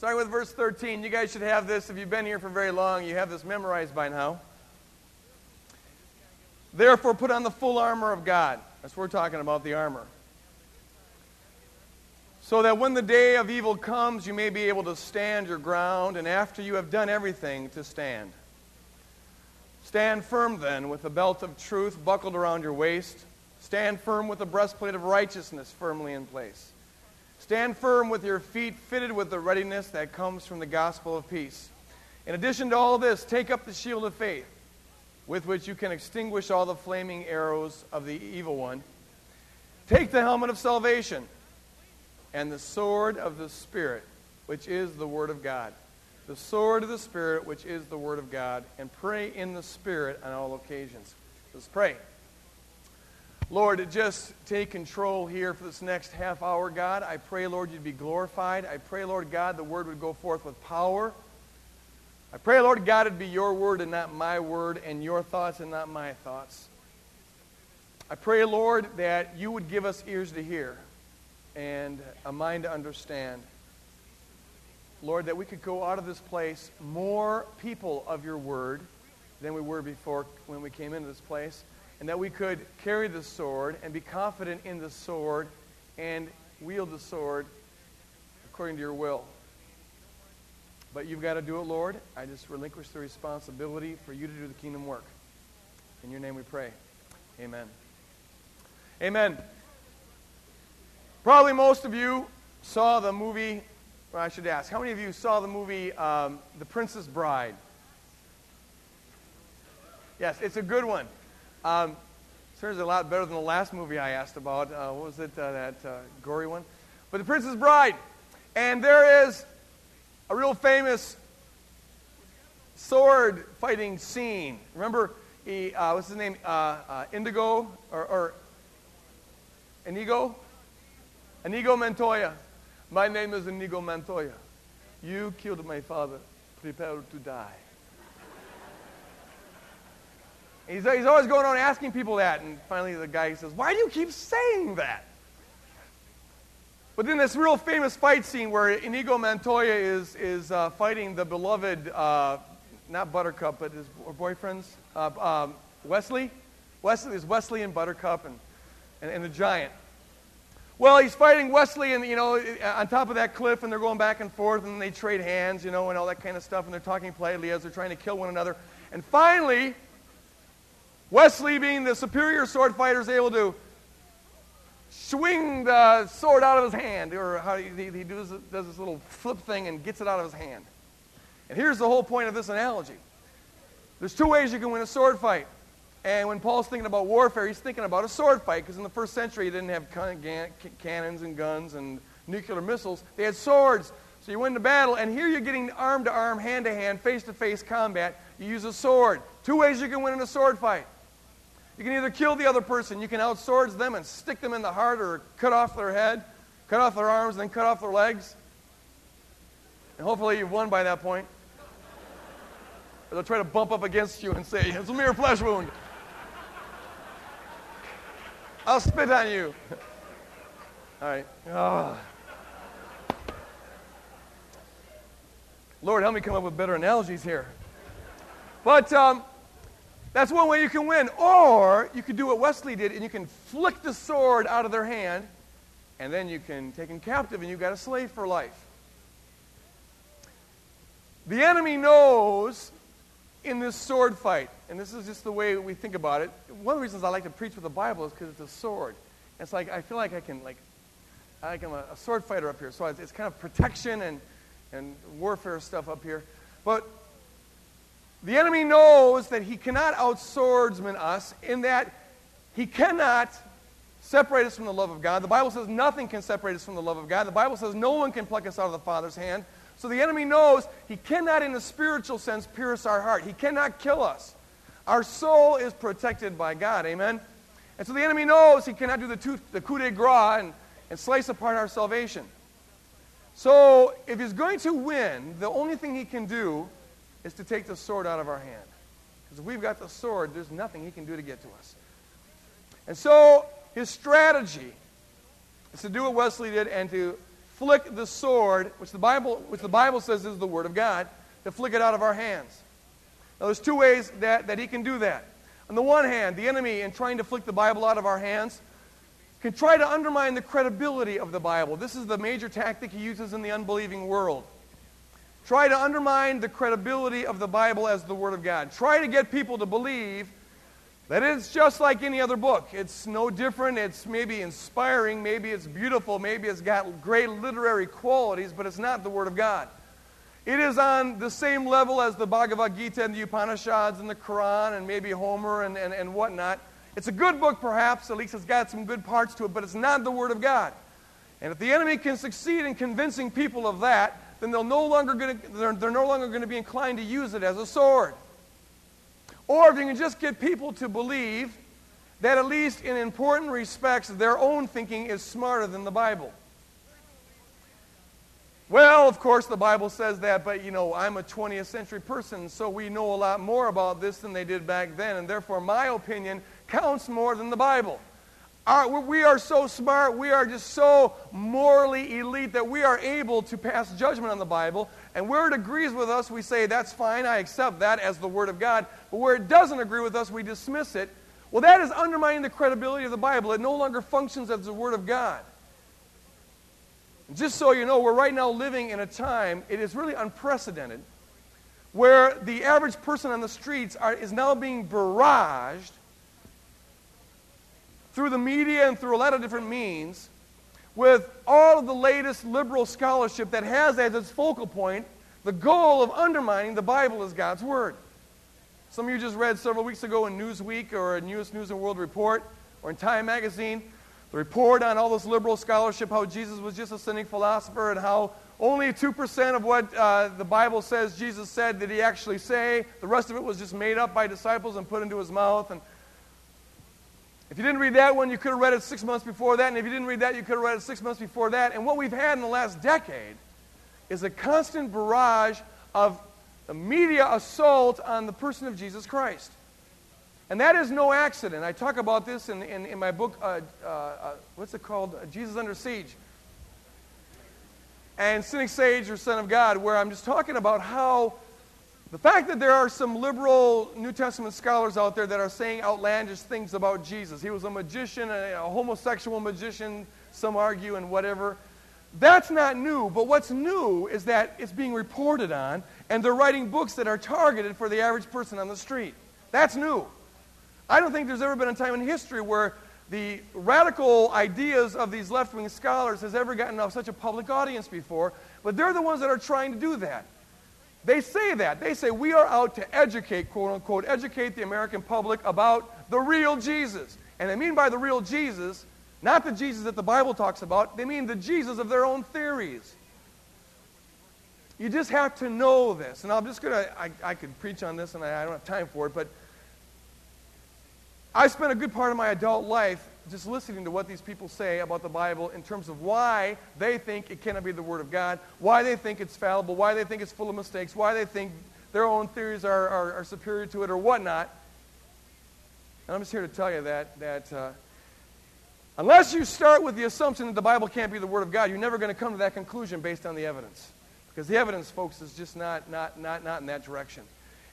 Starting with verse 13, you guys should have this. If you've been here for very long, you have this memorized by now. Therefore, put on the full armor of God. That's what we're talking about, the armor. So that when the day of evil comes, you may be able to stand your ground, and after you have done everything, to stand. Stand firm then with the belt of truth buckled around your waist. Stand firm with the breastplate of righteousness firmly in place. Stand firm with your feet fitted with the readiness that comes from the gospel of peace. In addition to all this, take up the shield of faith, with which you can extinguish all the flaming arrows of the evil one. Take the helmet of salvation and the sword of the Spirit, which is the Word of God. The sword of the Spirit, which is the Word of God, and pray in the Spirit on all occasions. Let's pray. Lord, just take control here for this next half hour, God. I pray, Lord, you'd be glorified. I pray, Lord God, the word would go forth with power. I pray, Lord God, it'd be your word and not my word, and your thoughts and not my thoughts. I pray, Lord, that you would give us ears to hear and a mind to understand. Lord, that we could go out of this place more people of your word than we were before when we came into this place and that we could carry the sword and be confident in the sword and wield the sword according to your will. But you've got to do it, Lord. I just relinquish the responsibility for you to do the kingdom work. In your name we pray. Amen. Amen. Probably most of you saw the movie, well, I should ask, how many of you saw the movie um, The Princess Bride? Yes, it's a good one. Um, certainly a lot better than the last movie I asked about. Uh, what was it, uh, that uh, gory one? But The Princess Bride. And there is a real famous sword fighting scene. Remember, he, uh, what's his name? Uh, uh, Indigo or, or Inigo? Inigo Montoya. My name is Inigo Montoya. You killed my father. Prepare to die. He's, he's always going on asking people that. And finally, the guy says, Why do you keep saying that? But then this real famous fight scene where Inigo Montoya is, is uh, fighting the beloved, uh, not Buttercup, but his boyfriends, uh, um, Wesley. Wesley is Wesley and Buttercup and, and, and the giant. Well, he's fighting Wesley, and you know, on top of that cliff, and they're going back and forth, and they trade hands, you know, and all that kind of stuff, and they're talking politely as they're trying to kill one another. And finally, Wesley, being the superior sword fighter, is able to swing the sword out of his hand, or how he, he does, does this little flip thing and gets it out of his hand. And here's the whole point of this analogy there's two ways you can win a sword fight. And when Paul's thinking about warfare, he's thinking about a sword fight, because in the first century, they didn't have cannons and guns and nuclear missiles. They had swords. So you win the battle, and here you're getting arm to arm, hand to hand, face to face combat. You use a sword. Two ways you can win in a sword fight. You can either kill the other person, you can outswords them and stick them in the heart or cut off their head, cut off their arms, then cut off their legs. And hopefully you've won by that point. Or they'll try to bump up against you and say, it's a mere flesh wound. I'll spit on you. All right. Lord, help me come up with better analogies here. But um, that's one way you can win. Or you can do what Wesley did and you can flick the sword out of their hand, and then you can take them captive and you've got a slave for life. The enemy knows in this sword fight, and this is just the way we think about it. One of the reasons I like to preach with the Bible is because it's a sword. It's like I feel like I can like, like I'm a, sword fighter up here, so it's, it's kind of protection and and warfare stuff up here. But the enemy knows that he cannot outswordsman us in that he cannot separate us from the love of God. The Bible says nothing can separate us from the love of God. The Bible says no one can pluck us out of the Father's hand. So the enemy knows he cannot, in the spiritual sense, pierce our heart. He cannot kill us. Our soul is protected by God. Amen? And so the enemy knows he cannot do the, the coup de grace and, and slice apart our salvation. So if he's going to win, the only thing he can do is to take the sword out of our hand. Because if we've got the sword, there's nothing he can do to get to us. And so his strategy is to do what Wesley did and to flick the sword, which the Bible, which the Bible says is the Word of God, to flick it out of our hands. Now, there's two ways that, that he can do that. On the one hand, the enemy, in trying to flick the Bible out of our hands, can try to undermine the credibility of the Bible. This is the major tactic he uses in the unbelieving world. Try to undermine the credibility of the Bible as the Word of God. Try to get people to believe that it's just like any other book. It's no different. It's maybe inspiring. Maybe it's beautiful. Maybe it's got great literary qualities, but it's not the Word of God. It is on the same level as the Bhagavad Gita and the Upanishads and the Quran and maybe Homer and, and, and whatnot. It's a good book, perhaps. At least it's got some good parts to it, but it's not the Word of God. And if the enemy can succeed in convincing people of that, then they're no longer to, they're, they're no longer going to be inclined to use it as a sword. Or if you can just get people to believe that, at least in important respects, their own thinking is smarter than the Bible. Well, of course, the Bible says that, but you know, I'm a 20th century person, so we know a lot more about this than they did back then, and therefore my opinion counts more than the Bible. We are so smart, we are just so morally elite that we are able to pass judgment on the Bible. And where it agrees with us, we say, that's fine, I accept that as the Word of God. But where it doesn't agree with us, we dismiss it. Well, that is undermining the credibility of the Bible. It no longer functions as the Word of God. Just so you know, we're right now living in a time, it is really unprecedented, where the average person on the streets are, is now being barraged through the media and through a lot of different means with all of the latest liberal scholarship that has as its focal point the goal of undermining the Bible as God's Word. Some of you just read several weeks ago in Newsweek or in U.S. News and World Report or in Time Magazine the report on all this liberal scholarship, how Jesus was just a cynic philosopher and how only 2% of what uh, the Bible says Jesus said did he actually say. The rest of it was just made up by disciples and put into his mouth. And if you didn't read that one, you could have read it six months before that. And if you didn't read that, you could have read it six months before that. And what we've had in the last decade is a constant barrage of media assault on the person of Jesus Christ. And that is no accident. I talk about this in, in, in my book, uh, uh, uh, what's it called? Jesus Under Siege. And Cynic Sage or Son of God, where I'm just talking about how the fact that there are some liberal New Testament scholars out there that are saying outlandish things about Jesus. He was a magician, a, a homosexual magician, some argue, and whatever. That's not new, but what's new is that it's being reported on, and they're writing books that are targeted for the average person on the street. That's new. I don't think there's ever been a time in history where the radical ideas of these left wing scholars has ever gotten off such a public audience before, but they're the ones that are trying to do that. They say that. They say we are out to educate, quote unquote, educate the American public about the real Jesus. And they mean by the real Jesus, not the Jesus that the Bible talks about, they mean the Jesus of their own theories. You just have to know this. And I'm just going to, I could preach on this and I, I don't have time for it, but I spent a good part of my adult life just listening to what these people say about the Bible in terms of why they think it cannot be the Word of God, why they think it's fallible, why they think it's full of mistakes, why they think their own theories are, are, are superior to it, or whatnot. And I'm just here to tell you that, that uh, unless you start with the assumption that the Bible can't be the Word of God, you're never going to come to that conclusion based on the evidence. Because the evidence, folks, is just not, not, not, not in that direction.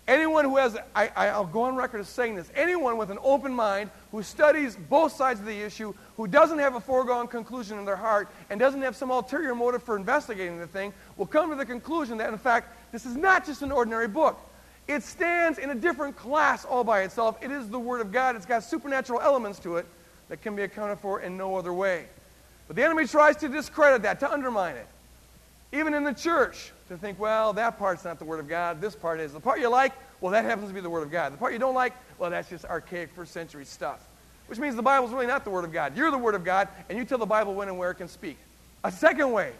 Anyone who has, I, I'll go on record as saying this, anyone with an open mind who studies both sides of the issue, who doesn't have a foregone conclusion in their heart, and doesn't have some ulterior motive for investigating the thing, will come to the conclusion that, in fact, this is not just an ordinary book. It stands in a different class all by itself. It is the Word of God. It's got supernatural elements to it that can be accounted for in no other way. But the enemy tries to discredit that, to undermine it. Even in the church, to think, well, that part's not the Word of God, this part is. The part you like, well, that happens to be the Word of God. The part you don't like, well, that's just archaic first century stuff. Which means the Bible's really not the Word of God. You're the Word of God, and you tell the Bible when and where it can speak. A second way.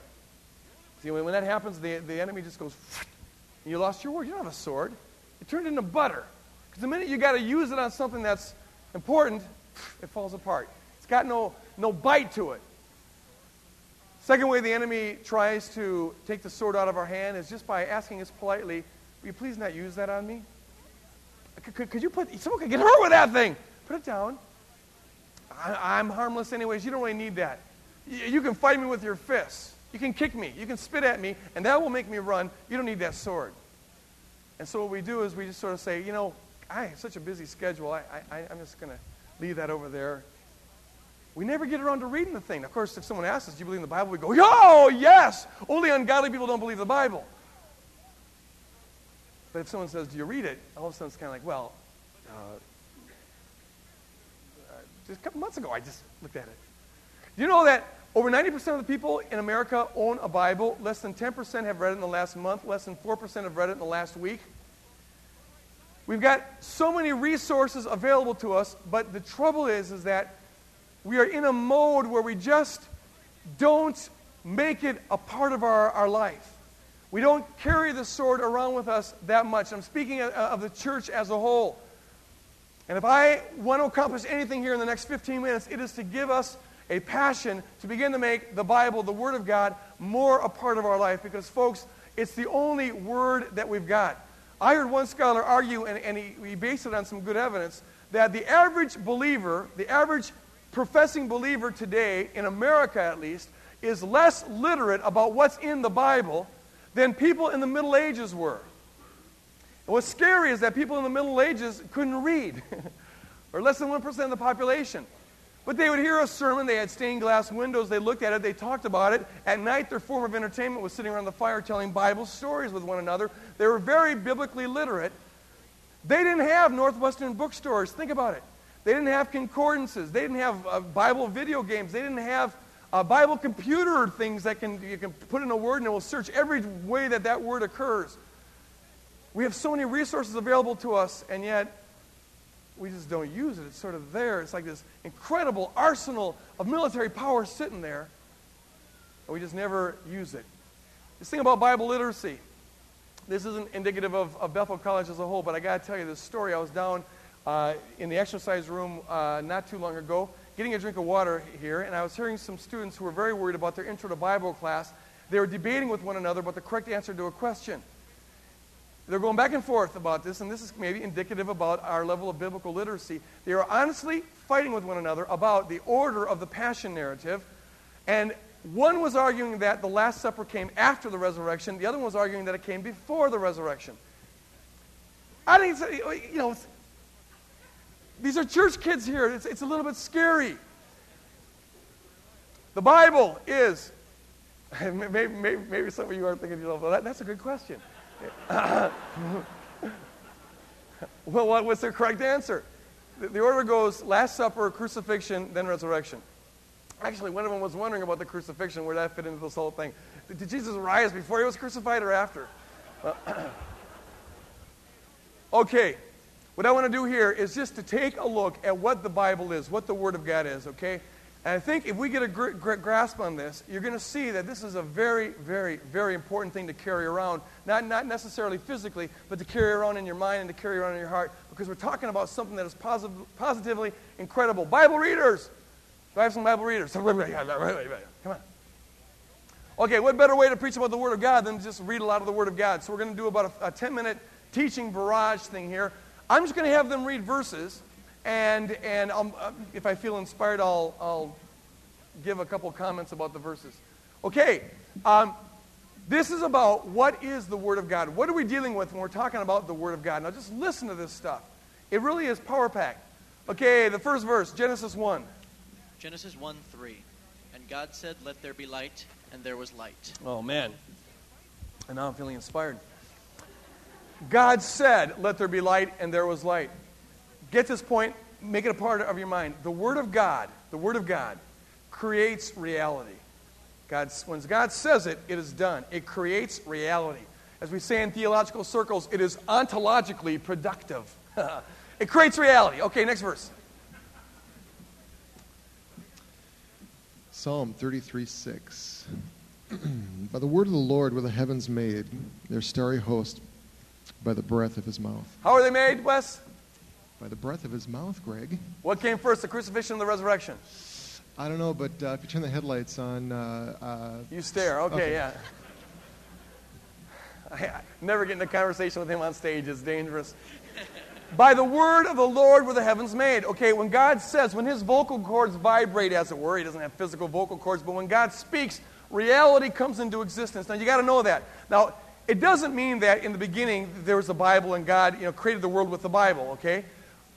See, when, when that happens, the, the enemy just goes, and you lost your word. You don't have a sword. It turned into butter. Because the minute you got to use it on something that's important, it falls apart. It's got no, no bite to it. Second way the enemy tries to take the sword out of our hand is just by asking us politely, Will you please not use that on me? Could, could you put, someone could get hurt with that thing. Put it down. I, am harmless anyways. You don't really need that. You, you can fight me with your fists. You can kick me, you can spit at me, and that will make me run. You don't need that sword. And so what we do is we just sort of say, you know, I have such a busy schedule. I, I, I'm just going to leave that over there. We never get around to reading the thing. Of course, if someone asks us, do you believe in the Bible? We go, oh, yes. Only ungodly people don't believe the Bible. But if someone says, do you read it? All of a sudden it's kind of like, well, uh, just a couple months ago I just looked at it. Do you know that over 90% of the people in America own a Bible? Less than 10% have read it in the last month. Less than 4% have read it in the last week. We've got so many resources available to us, but the trouble is, is that we are in a mode where we just don't make it a part of our, our life. We don't carry the sword around with us that much. I'm speaking of, the church as a whole. And if I want to accomplish anything here in the next 15 minutes, it is to give us a passion to begin to make the Bible, the Word of God, more a part of our life. Because, folks, it's the only Word that we've got. I heard one scholar argue, and, and he, he based it on some good evidence, that the average believer, the average professing believer today, in America at least, is less literate about what's in the Bible than people in the Middle Ages were. And what's scary is that people in the Middle Ages couldn't read, or less than 1% of the population. But they would hear a sermon. They had stained glass windows. They looked at it. They talked about it. At night, their form of entertainment was sitting around the fire telling Bible stories with one another. They were very biblically literate. They didn't have Northwestern bookstores. Think about it. They didn't have concordances. They didn't have uh, Bible video games. They didn't have uh, Bible computer things that can, you can put in a word and it will search every way that that word occurs. We have so many resources available to us, and yet we just don't use it. It's sort of there. It's like this incredible arsenal of military power sitting there, and we just never use it. This thing about Bible literacy. This isn't indicative of, of Bethel College as a whole, but I got to tell you this story. I was down uh, in the exercise room uh, not too long ago, getting a drink of water here, and I was hearing some students who were very worried about their intro to Bible class. They were debating with one another about the correct answer to a question. They're going back and forth about this, and this is maybe indicative about our level of biblical literacy. They are honestly fighting with one another about the order of the passion narrative. And one was arguing that the Last Supper came after the resurrection, the other one was arguing that it came before the resurrection. I think, you know, these are church kids here. It's, it's a little bit scary. The Bible is, maybe, maybe, maybe some of you are thinking, well, that, that's a good question. well, what, what's the correct answer? The, the order goes Last Supper, crucifixion, then resurrection. Actually, one of them was wondering about the crucifixion, where that fit into this whole thing. Did, did Jesus rise before he was crucified or after? Uh, okay, what I want to do here is just to take a look at what the Bible is, what the Word of God is, okay? And I think if we get a gr- gr- grasp on this, you're going to see that this is a very, very, very important thing to carry around. Not, not necessarily physically, but to carry around in your mind and to carry around in your heart. Because we're talking about something that is posit- positively incredible. Bible readers! Do I have some Bible readers? Come on. Okay, what better way to preach about the Word of God than just read a lot of the Word of God? So we're going to do about a, a 10 minute teaching barrage thing here. I'm just going to have them read verses and, and uh, if I feel inspired, I'll, I'll give a couple comments about the verses. Okay, um, this is about what is the Word of God. What are we dealing with when we're talking about the Word of God? Now, just listen to this stuff. It really is power packed. Okay, the first verse, Genesis 1. Genesis 1 3. And God said, Let there be light, and there was light. Oh, man. And now I'm feeling inspired. God said, Let there be light, and there was light. Get this point, make it a part of your mind. The Word of God, the Word of God, creates reality. God's, when God says it, it is done. It creates reality. As we say in theological circles, it is ontologically productive. it creates reality. Okay, next verse. Psalm 33 6. by the word of the Lord were the heavens made, their starry host by the breath of his mouth. How are they made, Wes? By the breath of his mouth, Greg. What came first, the crucifixion or the resurrection? I don't know, but uh, if you turn the headlights on. Uh, uh, you stare. Okay, okay. yeah. I, I never get in a conversation with him on stage. It's dangerous. By the word of the Lord were the heavens made. Okay, when God says, when his vocal cords vibrate, as it were, he doesn't have physical vocal cords, but when God speaks, reality comes into existence. Now, you got to know that. Now, it doesn't mean that in the beginning there was a Bible and God you know, created the world with the Bible, okay?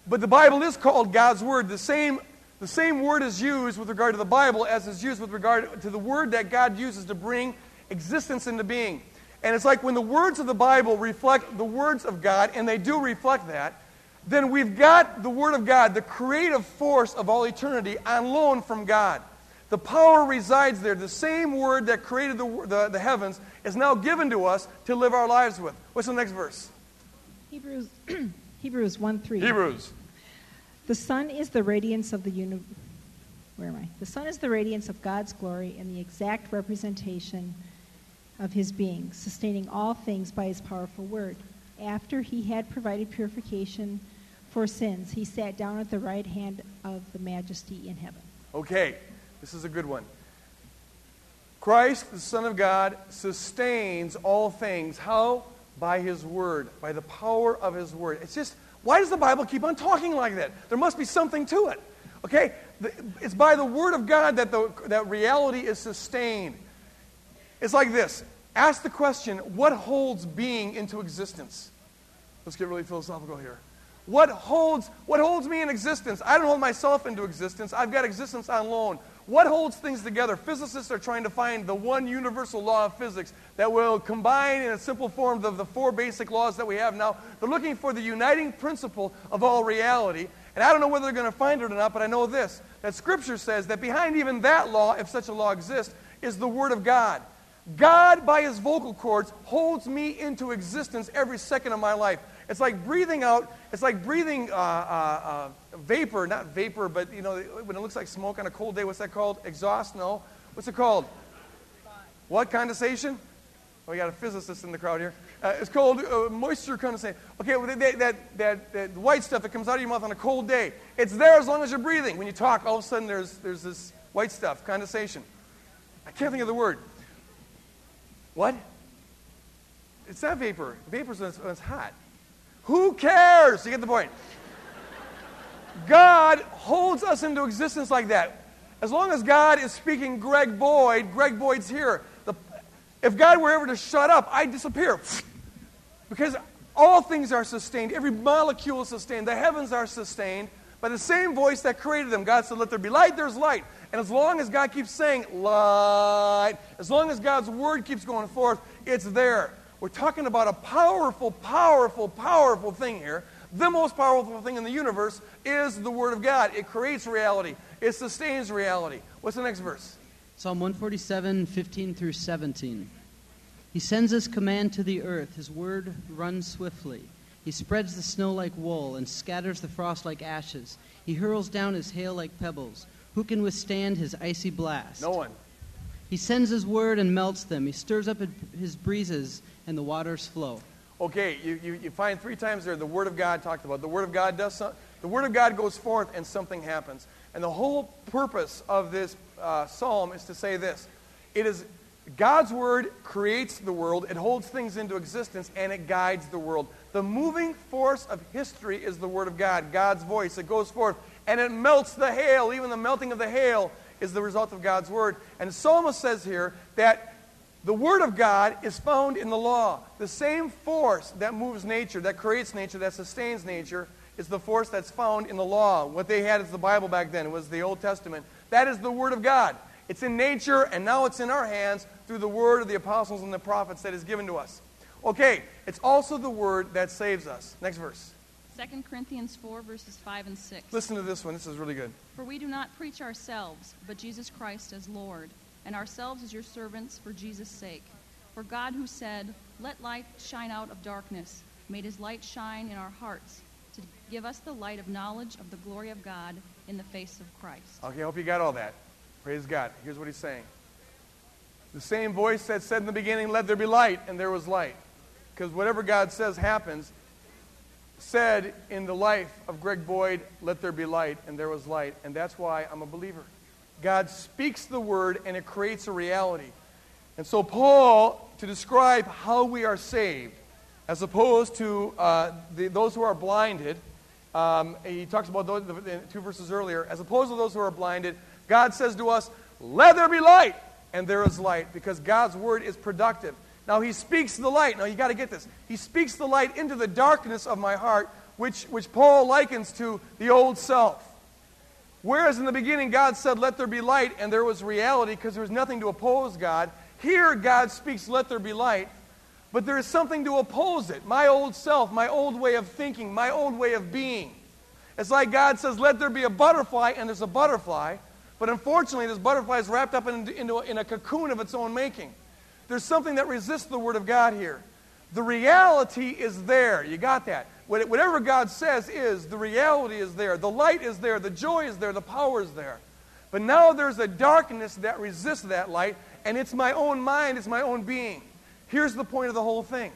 But the Bible is called God's Word. The same, the same word is used with regard to the Bible as is used with regard to the word that God uses to bring existence into being. And it's like when the words of the Bible reflect the words of God, and they do reflect that, then we've got the Word of God, the creative force of all eternity, on loan from God. The power resides there. The same Word that created the, the, the heavens is now given to us to live our lives with. What's the next verse? Hebrews, Hebrews 1 3. Hebrews. The Son is the radiance of the universe. Where am I? The Son is the radiance of God's glory and the exact representation of his being, sustaining all things by his powerful word. After he had provided purification for sins, he sat down at the right hand of the majesty in heaven. Okay, this is a good one. Christ, the Son of God, sustains all things. How? By his word, by the power of his word. It's just, why does the Bible keep on talking like that? There must be something to it. Okay? It's by the word of God that, the, that reality is sustained. It's like this Ask the question what holds being into existence? Let's get really philosophical here. What holds, what holds me in existence? I don't hold myself into existence. I've got existence on loan. What holds things together? Physicists are trying to find the one universal law of physics that will combine in a simple form the, the four basic laws that we have now. They're looking for the uniting principle of all reality. And I don't know whether they're going to find it or not, but I know this that Scripture says that behind even that law, if such a law exists, is the Word of God. God, by his vocal cords, holds me into existence every second of my life. It's like breathing out, it's like breathing uh, uh, uh, vapor, not vapor, but you know, when it looks like smoke on a cold day, what's that called? Exhaust? No. What's it called? What condensation? Oh, we got a physicist in the crowd here. Uh, it's called uh, moisture condensation. Okay, well, that, that, that, that, white stuff that comes out of your mouth on a cold day, it's there as long as you're breathing. When you talk, all of a sudden there's, there's this white stuff, condensation. I can't think of the word. What? It's not vapor. Vapor's when it's, when it's hot. Who cares? You get the point. God holds us into existence like that. As long as God is speaking Greg Boyd, Greg Boyd's here. The, if God were ever to shut up, I'd disappear. Because all things are sustained. Every molecule is sustained. The heavens are sustained by the same voice that created them. God said, Let there be light, there's light. And as long as God keeps saying light, as long as God's word keeps going forth, it's there. We're talking about a powerful, powerful, powerful thing here. The most powerful thing in the universe is the Word of God. It creates reality, it sustains reality. What's the next verse? Psalm 147, 15 through 17. He sends his command to the earth, his word runs swiftly. He spreads the snow like wool and scatters the frost like ashes. He hurls down his hail like pebbles. Who can withstand his icy blast? No one. He sends his word and melts them. He stirs up his breezes, and the waters flow. Okay, you, you, you find three times there the Word of God talked about. The Word of God does some, the Word of God goes forth and something happens. And the whole purpose of this uh, psalm is to say this it is God's Word creates the world, it holds things into existence, and it guides the world. The moving force of history is the Word of God, God's voice. It goes forth and it melts the hail. Even the melting of the hail is the result of God's Word. And the psalmist says here that the Word of God is found in the law. The same force that moves nature, that creates nature, that sustains nature, is the force that's found in the law. What they had is the Bible back then, it was the Old Testament. That is the Word of God. It's in nature, and now it's in our hands through the Word of the apostles and the prophets that is given to us. Okay, it's also the Word that saves us. Next verse. 2 Corinthians 4, verses 5 and 6. Listen to this one. This is really good. For we do not preach ourselves, but Jesus Christ as Lord, and ourselves as your servants for Jesus' sake. For God, who said, Let light shine out of darkness, made his light shine in our hearts to give us the light of knowledge of the glory of God in the face of Christ. Okay, I hope you got all that. Praise God. Here's what he's saying. The same voice that said in the beginning, Let there be light, and there was light. Because whatever God says happens, said in the life of Greg Boyd, Let there be light, and there was light. And that's why I'm a believer. God speaks the word, and it creates a reality. And so, Paul, to describe how we are saved, as opposed to uh, the, those who are blinded, um, he talks about those, the, the two verses earlier, as opposed to those who are blinded, God says to us, Let there be light. and there is light because God's word is productive. Now he speaks the light. Now you got to get this. He speaks the light into the darkness of my heart, which, which Paul likens to the old self. Whereas in the beginning God said, Let there be light, and there was reality because there was nothing to oppose God. Here God speaks, Let there be light, but there is something to oppose it. My old self, my old way of thinking, my old way of being. It's like God says, Let there be a butterfly, and there's a butterfly. But unfortunately, this butterfly is wrapped up in, in a cocoon of its own making. There's something that resists the Word of God here. The reality is there. You got that? Whatever God says is, the reality is there. The light is there. The joy is there. The power is there. But now there's a darkness that resists that light, and it's my own mind, it's my own being. Here's the point of the whole thing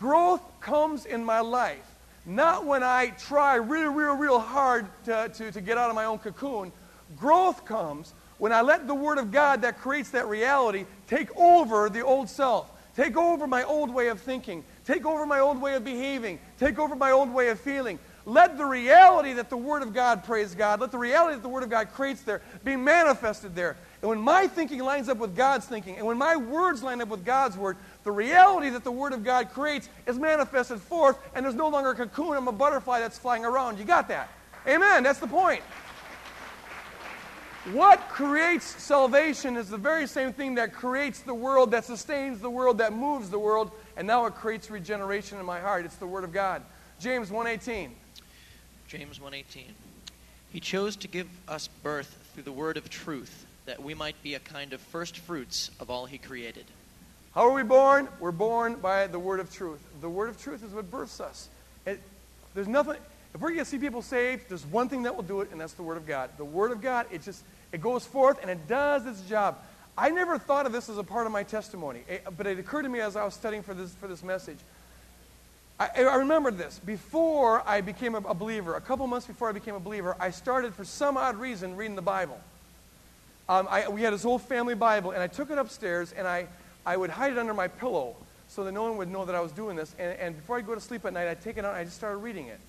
growth comes in my life, not when I try real, real, real hard to, to, to get out of my own cocoon. Growth comes when I let the Word of God that creates that reality take over the old self, take over my old way of thinking, take over my old way of behaving, take over my old way of feeling. Let the reality that the Word of God, praise God, let the reality that the Word of God creates there be manifested there. And when my thinking lines up with God's thinking, and when my words line up with God's Word, the reality that the Word of God creates is manifested forth, and there's no longer a cocoon, I'm a butterfly that's flying around. You got that? Amen. That's the point. What creates salvation is the very same thing that creates the world, that sustains the world, that moves the world, and now it creates regeneration in my heart. It's the Word of God. James 1.18. James 1:18. He chose to give us birth through the word of truth, that we might be a kind of first fruits of all he created. How are we born? We're born by the Word of truth. The Word of truth is what births us. It, there's nothing, if we're going to see people saved, there's one thing that will do it, and that's the Word of God. The Word of God, it just, it goes forth and it does its job. I never thought of this as a part of my testimony, but it occurred to me as I was studying for this, for this message. I, I remembered this. Before I became a, believer, a couple months before I became a believer, I started, for some odd reason, reading the Bible. Um, I, we had this whole family Bible, and I took it upstairs, and I, I would hide it under my pillow so that no one would know that I was doing this. And, and before I'd go to sleep at night, I'd take it out and I just started reading it.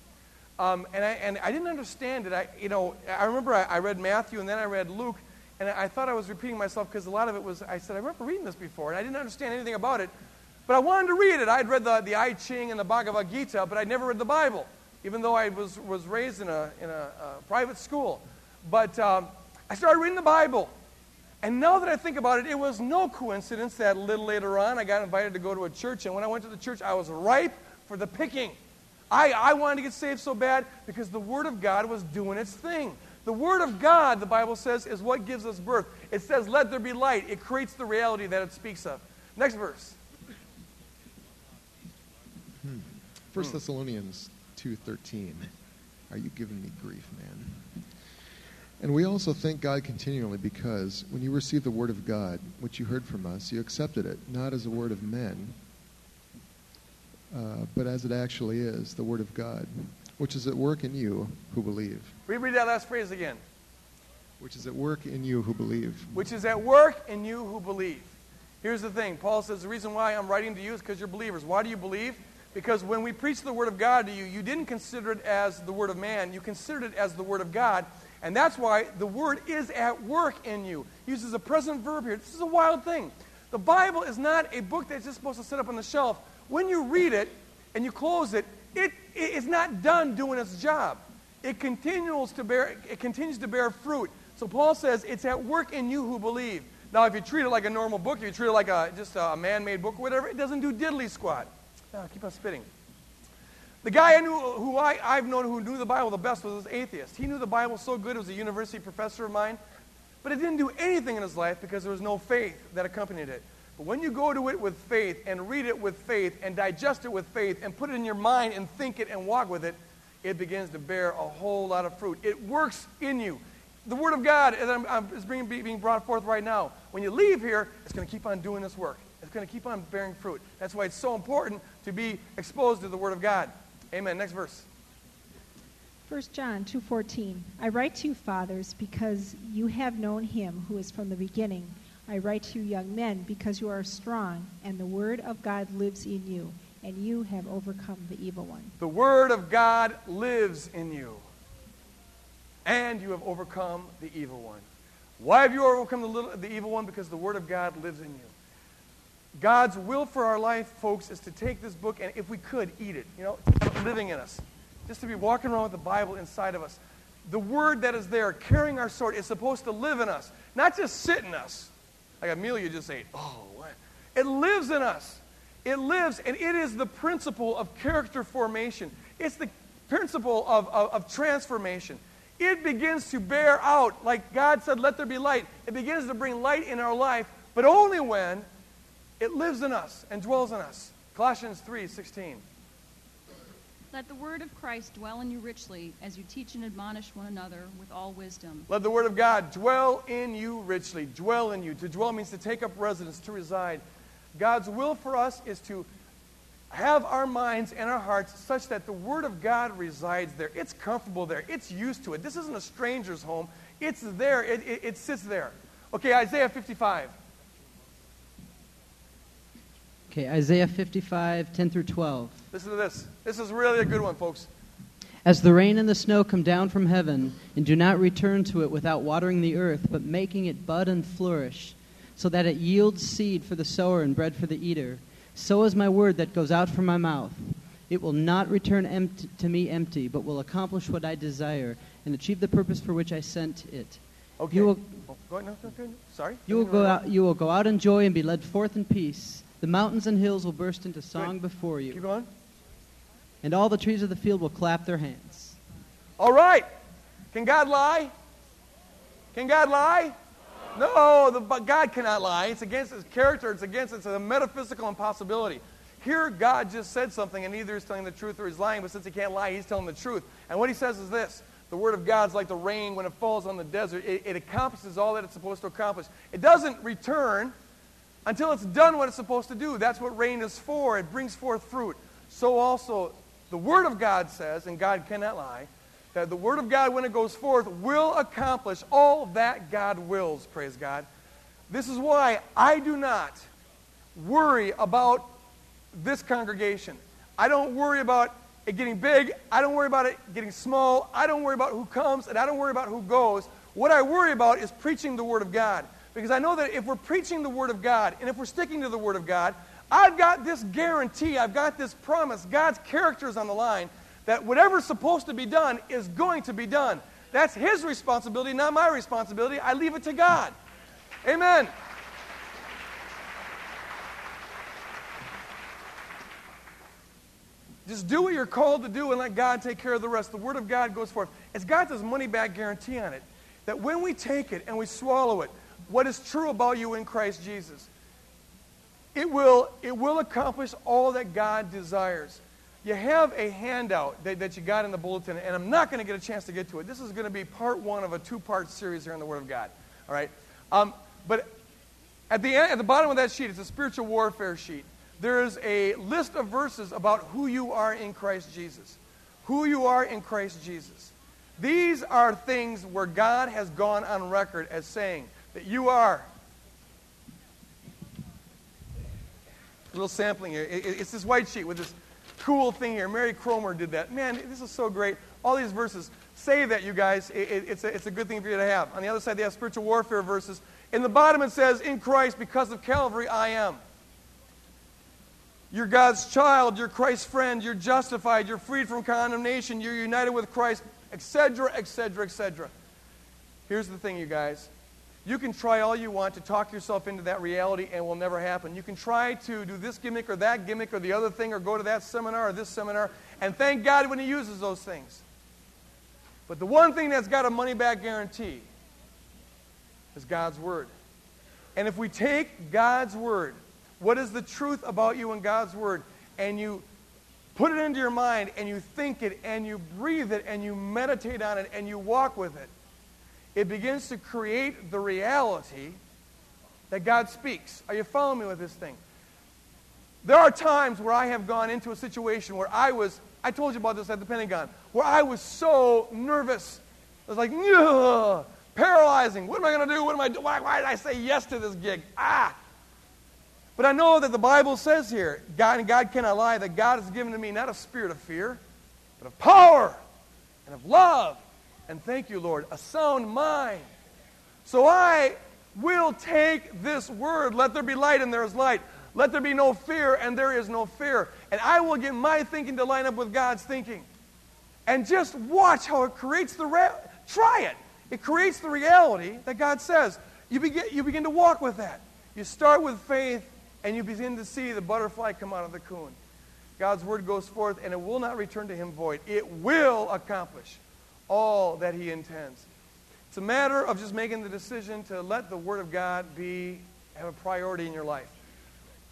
Um, and, I, and I didn't understand it. I, you know, I remember I, I read Matthew and then I read Luke, and I, thought I was repeating myself because a lot of it was, I said, I remember reading this before, and I didn't understand anything about it. But I wanted to read it. I'd read the, the I Ching and the Bhagavad Gita, but I'd never read the Bible, even though I was, was raised in a, in a, a private school. But um, I started reading the Bible. And now that I think about it, it was no coincidence that a little later on I got invited to go to a church. And when I went to the church, I was ripe for the picking. I, I wanted to get saved so bad because the Word of God was doing its thing. The Word of God, the Bible says, is what gives us birth. It says, let there be light. It creates the reality that it speaks of. Next verse. Hmm. 1 Thessalonians 2.13. Are you giving me grief, man? And we also thank God continually because when you received the word of God, which you heard from us, you accepted it, not as a word of men, uh, but as it actually is, the word of God, which is at work in you who believe. Reread that last phrase again. Which is at work in you who believe. Which is at work in you who believe. Here's the thing. Paul says the reason why I'm writing to you is because you're believers. Why do you believe? Because when we preach the Word of God to you, you didn't consider it as the Word of man, you considered it as the Word of God. And that's why the Word is at work in you. He uses a present verb here. This is a wild thing. The Bible is not a book that's just supposed to sit up on the shelf. When you read it and you close it, it, it is not done doing its job. It continues to bear, it continues to bear fruit. So Paul says it's at work in you who believe. Now, if you treat it like a normal book, if you treat it like a, just a man-made book or whatever, it doesn't do diddly squat. No, keep on spitting. The guy I knew, who I, I've known who knew the Bible the best was this atheist. He knew the Bible so good, it was a university professor of mine, but it didn't do anything in his life because there was no faith that accompanied it. But when you go to it with faith and read it with faith and digest it with faith and put it in your mind and think it and walk with it, it begins to bear a whole lot of fruit. It works in you. The Word of God is being, being brought forth right now. When you leave here, it's going to keep on doing this work. It's going to keep on bearing fruit. That's why it's so important to be exposed to the Word of God. Amen. Next verse. 1 John 2:14 I write to you fathers because you have known him who is from the beginning. I write to you young men because you are strong and the word of God lives in you and you have overcome the evil one. The Word of God lives in you, and you have overcome the evil one. Why have you overcome the, little, the evil one? Because the Word of God lives in you. God's will for our life, folks, is to take this book and, if we could, eat it. You know, living in us. Just to be walking around with the Bible inside of us. The Word that is there, carrying our sword, is supposed to live in us, not just sit in us. Like Amelia just ate. Oh, what? It lives in us. It lives, and it is the principle of character formation. It's the principle of, of, of transformation. It begins to bear out, like God said, let there be light. It begins to bring light in our life, but only when it lives in us and dwells in us. Colossians 3 16. Let the word of Christ dwell in you richly as you teach and admonish one another with all wisdom. Let the word of God dwell in you richly. Dwell in you. To dwell means to take up residence, to reside. God's will for us is to have our minds and our hearts such that the Word of God resides there. It's comfortable there. It's used to it. This isn't a stranger's home. It's there. It, it, it sits there. Okay, Isaiah 55. Okay, Isaiah 55, 10 through 12. Listen to this. This is really a good one, folks. As the rain and the snow come down from heaven, and do not return to it without watering the earth, but making it bud and flourish, so that it yields seed for the sower and bread for the eater, so is my word that goes out from my mouth. It will not return empty, to me empty, but will accomplish what I desire and achieve the purpose for which I sent it. Okay. You will, oh, go ahead. No, no, no, Sorry. you will go out. You will go out in joy and be led forth in peace. The mountains and hills will burst into song before Keep you, going. and all the trees of the field will clap their hands. All right. Can God lie? Can God lie? No, the, but God cannot lie. It's against his character. It's against it's a metaphysical impossibility. Here, God just said something, and either he's telling the truth or he's lying. But since he can't lie, he's telling the truth. And what he says is this: the word of God's like the rain when it falls on the desert. It, it accomplishes all that it's supposed to accomplish. It doesn't return until it's done what it's supposed to do. That's what rain is for. It brings forth fruit. So also, the word of God says, and God cannot lie, that the Word of God, when it goes forth, will accomplish all that God wills, praise God. This is why I do not worry about this congregation. I don't worry about it getting big. I don't worry about it getting small. I don't worry about who comes, and I don't worry about who goes. What I worry about is preaching the Word of God. Because I know that if we're preaching the Word of God, and if we're sticking to the Word of God, I've got this guarantee, I've got this promise, God's character is on the line, that whatever's supposed to be done is going to be done. That's His responsibility, not my responsibility. I leave it to God. Amen. Just do what you're called to do and let God take care of the rest. The Word of God goes forth. It's got this money back guarantee on it that when we take it and we swallow it, what is true about you in Christ Jesus, it will, it will accomplish all that God desires. You have a handout that, that you got in the bulletin, and I'm not going to get a chance to get to it. This is going to be part one of a two part series here on the Word of God. All right? Um, but at the, end, at the bottom of that sheet, it's a spiritual warfare sheet. There is a list of verses about who you are in Christ Jesus. Who you are in Christ Jesus. These are things where God has gone on record as saying that you are. A little sampling here. It- it- It's this white sheet with this cool thing here. Mary Cromer did that. Man, this is so great. All these verses. Save that, you guys. It- it- it's, it's a good thing for you to have. On the other side, they have spiritual warfare verses. In the bottom, it says, In Christ, because of Calvary, I am. You're God's child. You're Christ's friend. You're justified. You're freed from condemnation. You're united with Christ, etc., etc., etc. Here's the thing, you guys. You can try all you want to talk yourself into that reality and it will never happen. You can try to do this gimmick or that gimmick or the other thing or go to that seminar or this seminar and thank God when He uses those things. But the one thing that's got a money back guarantee is God's Word. And if we take God's Word, what is the truth about you in God's Word, and you put it into your mind and you think it and you breathe it and you meditate on it and you walk with it, it begins to create the reality that God speaks. Are you following me with this thing? There are times where I have gone into a situation where I was, I told you about this at the Pentagon, where I was so nervous. I was like, "Ugh, paralyzing. What am I going to do? What am I do? Why, why did I say yes to this gig? Ah! But I know that the Bible says here, God and God cannot lie, that God has given to me not a spirit of fear, but of power and of love. And thank you, Lord, a sound mind. So I will take this word. Let there be light, and there is light. Let there be no fear, and there is no fear. And I will get my thinking to line up with God's thinking. And just watch how it creates the. Try it. It creates the reality that God says. You begin, you begin to walk with that. You start with faith, and you begin to see the butterfly come out of the cocoon. God's word goes forth, and it will not return to him void. It will accomplish all that he intends. It's a matter of just making the decision to let the word of God be have a priority in your life.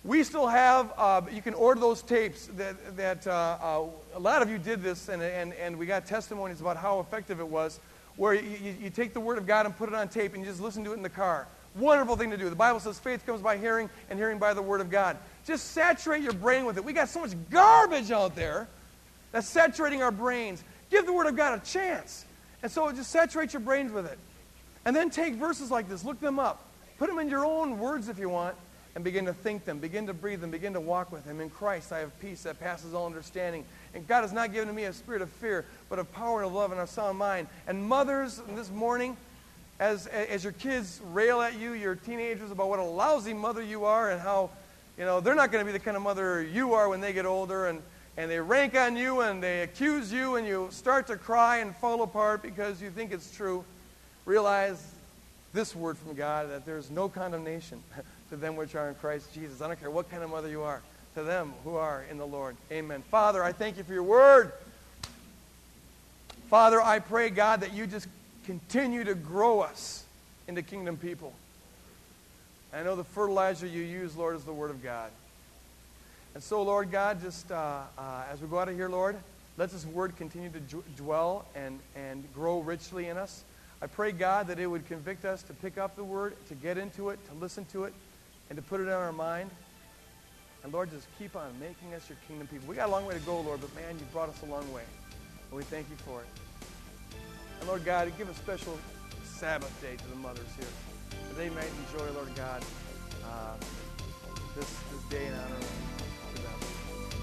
We still have, uh, you can order those tapes that, that uh, uh, a lot of you did this, and, and, and we got testimonies about how effective it was, where you, you, you take the Word of God and put it on tape and you just listen to it in the car. Wonderful thing to do. The Bible says faith comes by hearing, and hearing by the Word of God. Just saturate your brain with it. We got so much garbage out there that's saturating our brains. Give the Word of God a chance. And so just saturate your brains with it. And then take verses like this, look them up. Put them in your own words if you want, and begin to think them, begin to breathe them, begin to walk with Him. In Christ, I have peace that passes all understanding. And God has not given to me a spirit of fear, but of power and of love and of sound mind. And mothers, this morning, as, as your kids rail at you, your teenagers, about what a lousy mother you are and how, you know, they're not going to be the kind of mother you are when they get older. And, and they rank on you and they accuse you and you start to cry and fall apart because you think it's true. Realize this word from God that there's no condemnation to them which are in Christ Jesus. I don't care what kind of mother you are, to them who are in the Lord. Amen. Father, I thank you for your word. Father, I pray, God, that you just continue to grow us into kingdom people. I know the fertilizer you use, Lord, is the word of God. And so, Lord God, just uh, uh, as we go out of here, Lord, let this word continue to dwell and, and grow richly in us. I pray, God, that it would convict us to pick up the word, to get into it, to listen to it, and to put it on our mind. And Lord, just keep on making us your kingdom people. We got a long way to go, Lord, but man, you've brought us a long way. And we thank you for it. And Lord God, give a special Sabbath day to the mothers here. That they might enjoy, Lord God, uh, this, this day in honor